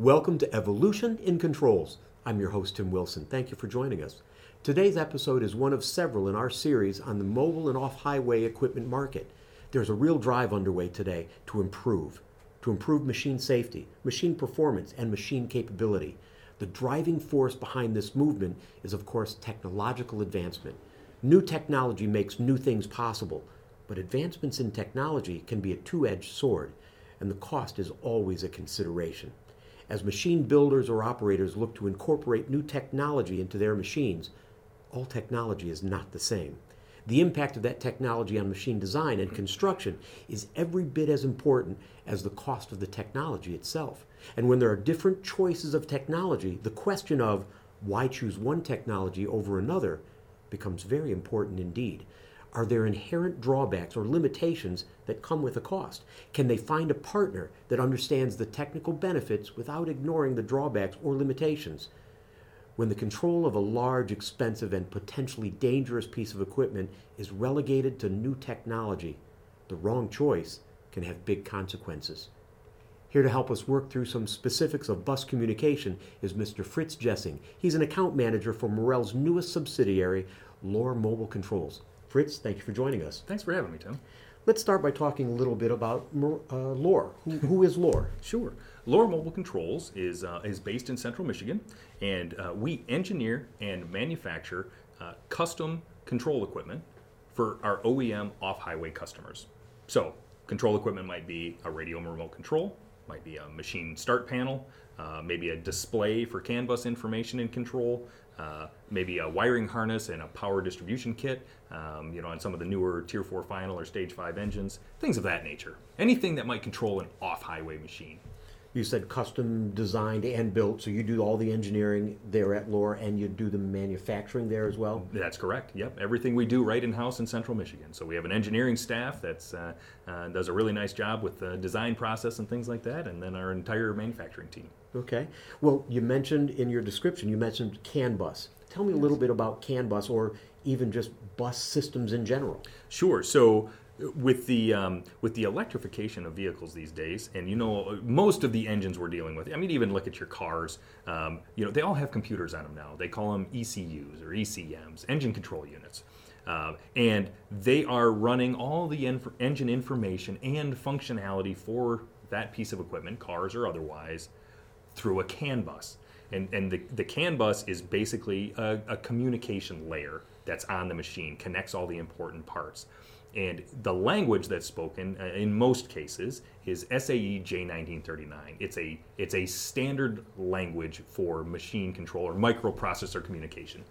Welcome to Evolution in Controls. I'm your host, Tim Wilson. Thank you for joining us. Today's episode is one of several in our series on the mobile and off highway equipment market. There's a real drive underway today to improve, to improve machine safety, machine performance, and machine capability. The driving force behind this movement is, of course, technological advancement. New technology makes new things possible, but advancements in technology can be a two edged sword, and the cost is always a consideration. As machine builders or operators look to incorporate new technology into their machines, all technology is not the same. The impact of that technology on machine design and construction is every bit as important as the cost of the technology itself. And when there are different choices of technology, the question of why choose one technology over another becomes very important indeed. Are there inherent drawbacks or limitations that come with a cost? Can they find a partner that understands the technical benefits without ignoring the drawbacks or limitations? When the control of a large, expensive, and potentially dangerous piece of equipment is relegated to new technology, the wrong choice can have big consequences. Here to help us work through some specifics of bus communication is Mr. Fritz Jessing. He's an account manager for Morrell's newest subsidiary, Lohr Mobile Controls. Fritz, thank you for joining us. Thanks for having me, Tim. Let's start by talking a little bit about uh, Lohr. Who, who is Lore? Sure. Lore Mobile Controls is, uh, is based in central Michigan, and uh, we engineer and manufacture uh, custom control equipment for our OEM off highway customers. So, control equipment might be a radio remote control, might be a machine start panel, uh, maybe a display for CAN bus information and control, uh, maybe a wiring harness and a power distribution kit, um, you know, on some of the newer Tier 4 final or Stage 5 engines, things of that nature. Anything that might control an off highway machine. You said custom designed and built, so you do all the engineering there at Lore and you do the manufacturing there as well? That's correct. Yep. Everything we do right in house in central Michigan. So we have an engineering staff that uh, uh, does a really nice job with the design process and things like that, and then our entire manufacturing team. Okay. Well, you mentioned in your description, you mentioned CAN bus. Tell me a little bit about CAN bus or even just bus systems in general. Sure. So with the um, with the electrification of vehicles these days, and you know most of the engines we're dealing with. I mean, even look at your cars. Um, you know, they all have computers on them now. They call them ECUs or ECMs, engine control units, uh, and they are running all the inf- engine information and functionality for that piece of equipment, cars or otherwise, through a CAN bus. And, and the, the CAN bus is basically a, a communication layer that's on the machine, connects all the important parts. And the language that's spoken uh, in most cases is SAE J1939. It's a it's a standard language for machine control or microprocessor communication.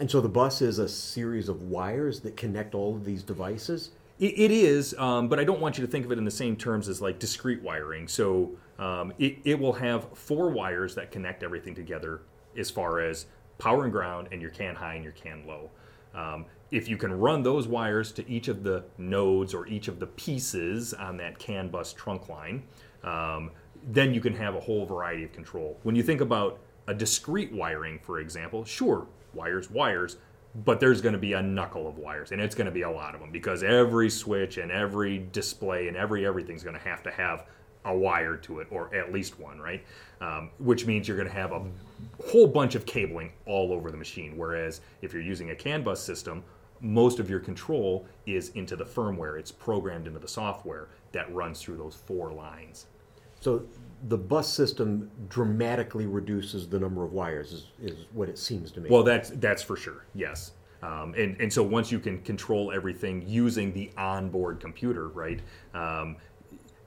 And so the bus is a series of wires that connect all of these devices. it, it is, um, but I don't want you to think of it in the same terms as like discrete wiring. So um, it, it will have four wires that connect everything together as far as power and ground and your CAN high and your CAN low. Um, if you can run those wires to each of the nodes or each of the pieces on that CAN bus trunk line, um, then you can have a whole variety of control. When you think about a discrete wiring, for example, sure, wires, wires, but there's going to be a knuckle of wires, and it's going to be a lot of them because every switch and every display and every everything's going to have to have a wire to it, or at least one, right? Um, which means you're going to have a whole bunch of cabling all over the machine. Whereas if you're using a CAN bus system, most of your control is into the firmware. It's programmed into the software that runs through those four lines. So the bus system dramatically reduces the number of wires, is, is what it seems to me. Well, that's that's for sure. Yes. Um, and, and so once you can control everything using the onboard computer, right, um,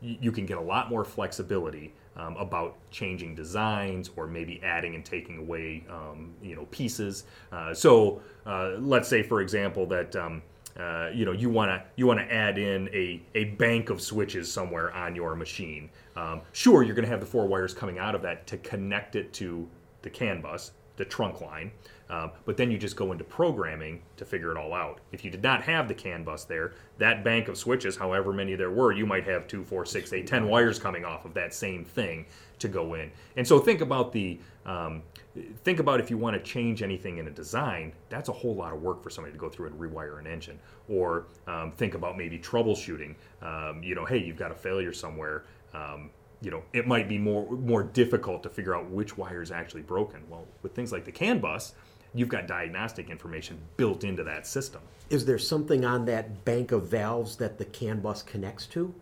you, can get a lot more flexibility um, about changing designs or maybe adding and taking away um, you know pieces. Uh, so uh, let's say, for example, that um, uh, you know you want to you want to add in a, a bank of switches somewhere on your machine. Um, sure, you're going to have the four wires coming out of that to connect it to the CAN bus, the trunk line. Um, but then you just go into programming to figure it all out. If you did not have the CAN bus there, that bank of switches, however many there were, you might have two, four, six, eight, ten wires coming off of that same thing to go in. And so think about the um, think about if you want to change anything in a design, that's a whole lot of work for somebody to go through and rewire an engine. Or um, think about maybe troubleshooting. Um, you know, hey, you've got a failure somewhere. You know, it might be more more difficult to figure out which wire is actually broken. Well, with things like the CAN bus, you've got diagnostic information built into that system. Is there something on that bank of valves that the CAN bus connects to?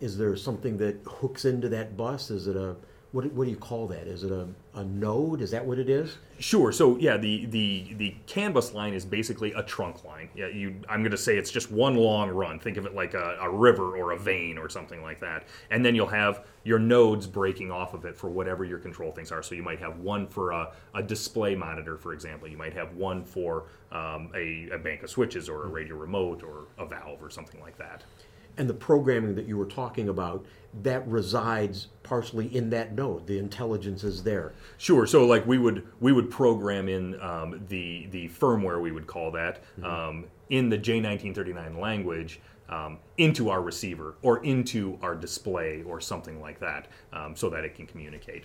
Is there something that hooks into that bus? Is it a what, what do you call that? Is it a, a node? Is that what it is? Sure. So yeah, the the the CAN bus line is basically a trunk line. Yeah, you. I'm going to say it's just one long run. Think of it like a, a river or a vein or something like that. And then you'll have your nodes breaking off of it for whatever your control things are. So you might have one for a, a display monitor, for example. You might have one for um, a, a bank of switches or a radio remote or a valve or something like that. And the programming that you were talking about, that resides partially in that node. The intelligence is there. Sure. So like we would we would program in um, the the firmware we would call that um, in the J1939 language um, into our receiver or into our display or something like that, um, so that it can communicate.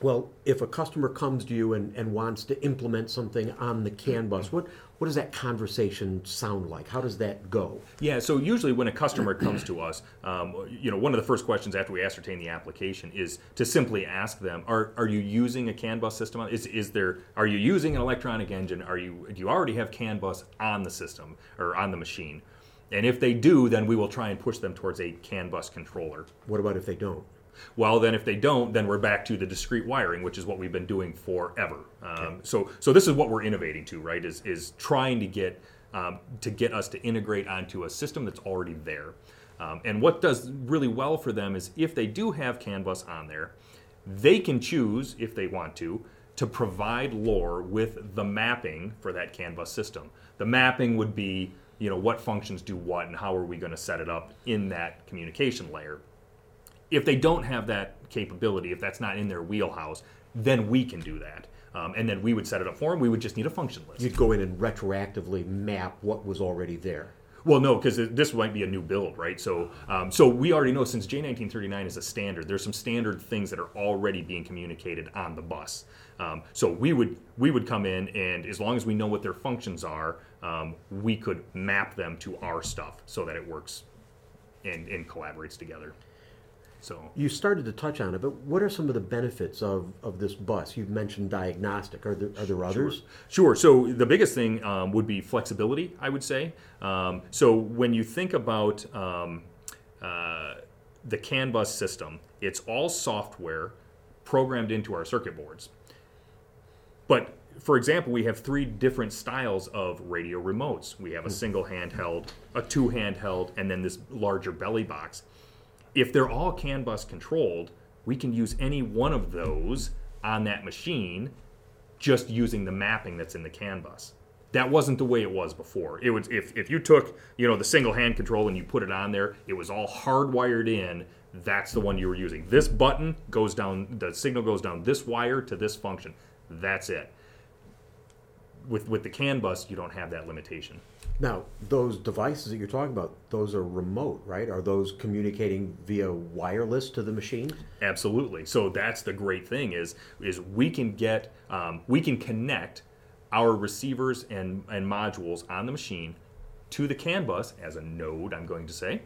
Well, if a customer comes to you and, and wants to implement something on the CAN bus, what, what does that conversation sound like? How does that go? Yeah, so usually when a customer comes to us, um, you know, one of the first questions after we ascertain the application is to simply ask them, are, are you using a CAN bus system? Is, is there, are you using an electronic engine? Are you, do you already have CAN bus on the system or on the machine? And if they do, then we will try and push them towards a CAN bus controller. What about if they don't? Well, then if they don't, then we're back to the discrete wiring, which is what we've been doing forever. Um, so, so this is what we're innovating to, right? Is is trying to get um, to get us to integrate onto a system that's already there. Um, and what does really well for them is if they do have CAN bus on there, they can choose if they want to to provide lore with the mapping for that CAN bus system. The mapping would be, you know, what functions do what and how are we going to set it up in that communication layer if they don't have that capability, if that's not in their wheelhouse, then we can do that. Um, and then we would set it up for them. We would just need a function list. You'd go in and retroactively map what was already there. Well, no, because this might be a new build, right? So, um, so we already know since J1939 is a standard, there's some standard things that are already being communicated on the bus. Um, so we would we would come in, and as long as we know what their functions are, um, we could map them to our stuff so that it works and, and collaborates together. So You started to touch on it, but what are some of the benefits of, of this bus? You've mentioned diagnostic. Are there, are there others? Sure. So the biggest thing um, would be flexibility, I would say. Um, so when you think about um, uh, the CAN bus system, it's all software programmed into our circuit boards. But for example, we have three different styles of radio remotes. We have a single handheld, a two handheld, and then this larger belly box. If they're all CAN bus controlled, we can use any one of those on that machine just using the mapping that's in the CAN bus. That wasn't the way it was before. It was if, if you took, you know, the single hand control and you put it on there, it was all hardwired in. That's the one you were using. This button goes down, the signal goes down this wire to this function. That's it. With with the CAN bus, you don't have that limitation. Now, those devices that you're talking about, those are remote, right? Are those communicating via wireless to the machine? Absolutely. So that's the great thing is is we can get um, we can connect our receivers and and modules on the machine to the CAN bus as a node. I'm going to say,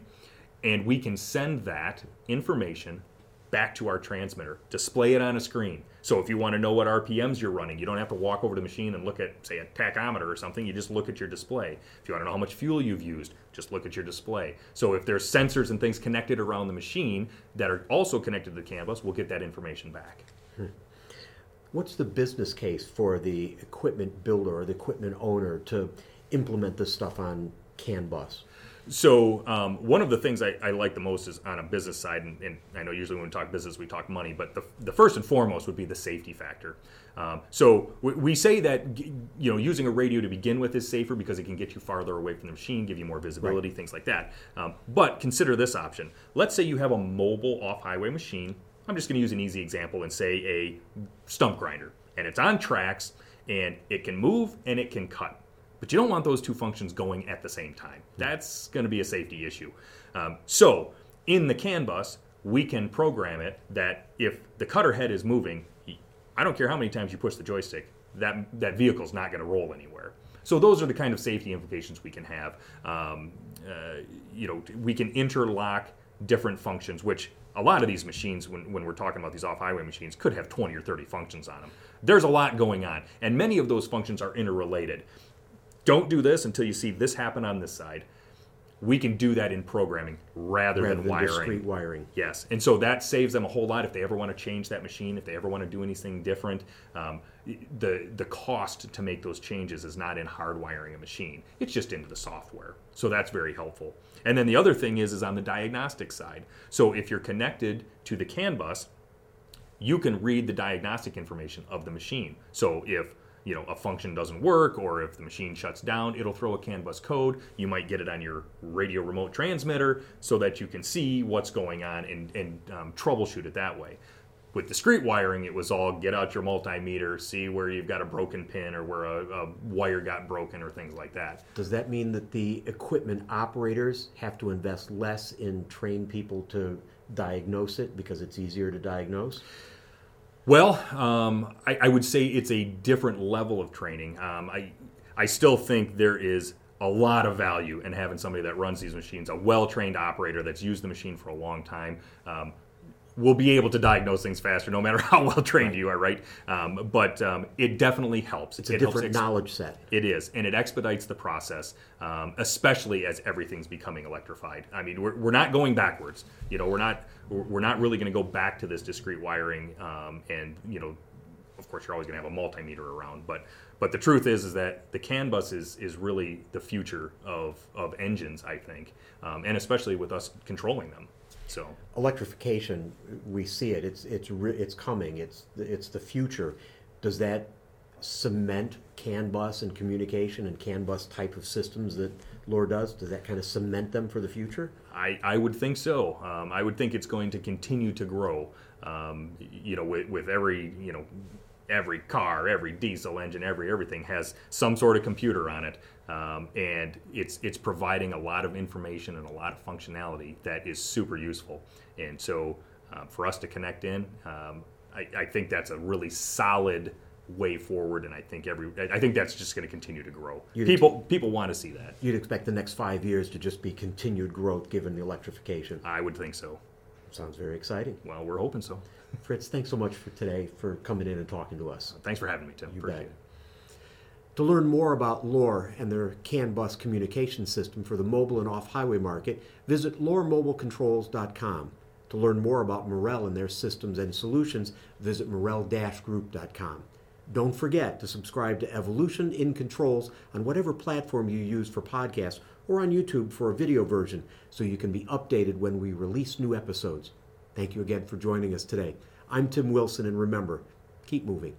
and we can send that information back to our transmitter, display it on a screen. So if you want to know what RPMs you're running, you don't have to walk over to the machine and look at, say, a tachometer or something. You just look at your display. If you want to know how much fuel you've used, just look at your display. So if there's sensors and things connected around the machine that are also connected to the CAN bus, we'll get that information back. Hmm. What's the business case for the equipment builder or the equipment owner to implement this stuff on CAN bus? So um, one of the things I, I, like the most is on a business side, and, and, I know usually when we talk business we talk money, but the, the first and foremost would be the safety factor. Um, so we, we, say that you know using a radio to begin with is safer because it can get you farther away from the machine, give you more visibility, right. things like that. Um, but consider this option: let's say you have a mobile off-highway machine. I'm just going to use an easy example and say a stump grinder, and it's on tracks, and it can move and it can cut but you don't want those two functions going at the same time. That's going to be a safety issue. Um, so in the CAN bus, we can program it that if the cutter head is moving, I don't care how many times you push the joystick, that that vehicle's not going to roll anywhere. So those are the kind of safety implications we can have. Um, uh, you know, we can interlock different functions, which a lot of these machines, when, when we're talking about these off highway machines, could have 20 or 30 functions on them. There's a lot going on, and many of those functions are interrelated. Don't do this until you see this happen on this side. We can do that in programming rather, rather than, than wiring. discrete wiring. Yes, and so that saves them a whole lot if they ever want to change that machine, if they ever want to do anything different. Um, the the cost to make those changes is not in hardwiring a machine; it's just into the software. So that's very helpful. And then the other thing is is on the diagnostic side. So if you're connected to the CAN bus, you can read the diagnostic information of the machine. So if you know a function doesn't work or if the machine shuts down it'll throw a CAN bus code. You might get it on your radio remote transmitter so that you can see what's going on and, and um, troubleshoot it that way. With discrete wiring it was all get out your multimeter see where you've got a broken pin or where a, a wire got broken or things like that. Does that mean that the equipment operators have to invest less in train people to diagnose it because it's easier to diagnose? Well, um, I, I, would say it's a different level of training. Um, I, I still think there is a lot of value in having somebody that runs these machines, a well trained operator that's used the machine for a long time. Um, will be able to diagnose things faster no matter how well trained right. you are, right? Um, but um, it definitely helps. It's a it different ex- knowledge set. It is, and it expedites the process, um, especially as everything's becoming electrified. I mean, we're, we're not going backwards. You know, we're not we're not really going to go back to this discrete wiring, um, and you know, of course, you're always going to have a multimeter around, but but the truth is is that the CAN bus is is really the future of of engines, I think, um, and especially with us controlling them. So electrification, we see it. It's it's re- it's coming. It's it's the future. Does that cement CAN bus and communication and CAN bus type of systems that Loar does? Does that kind of cement them for the future? I, I would think so. Um, I would think it's going to continue to grow. Um, you know, with, with every you know every car, every diesel engine, every everything has some sort of computer on it, um, and it's it's providing a lot of information and a lot of functionality that is super useful. And so, uh, for us to connect in, um, I, I, think that's a really solid way forward. And I think every I think that's just going to continue to grow. You'd people ex- people want to see that. You'd expect the next five years to just be continued growth given the electrification. I would think so. Sounds very exciting. Well, we're hoping so. Fritz, thanks so much for today for coming in and talking to us. Thanks for having me, Tim. You Appreciate bet. it. To learn more about Loar and their CAN bus communication system for the mobile and off highway market, visit loremobilecontrols.com. To learn more about Morrell and their systems and solutions, visit morrell group.com. Don't forget to subscribe to Evolution in Controls on whatever platform you use for podcasts or on YouTube for a video version so you can be updated when we release new episodes. Thank you again for joining us today. I'm Tim Wilson, and remember, keep moving.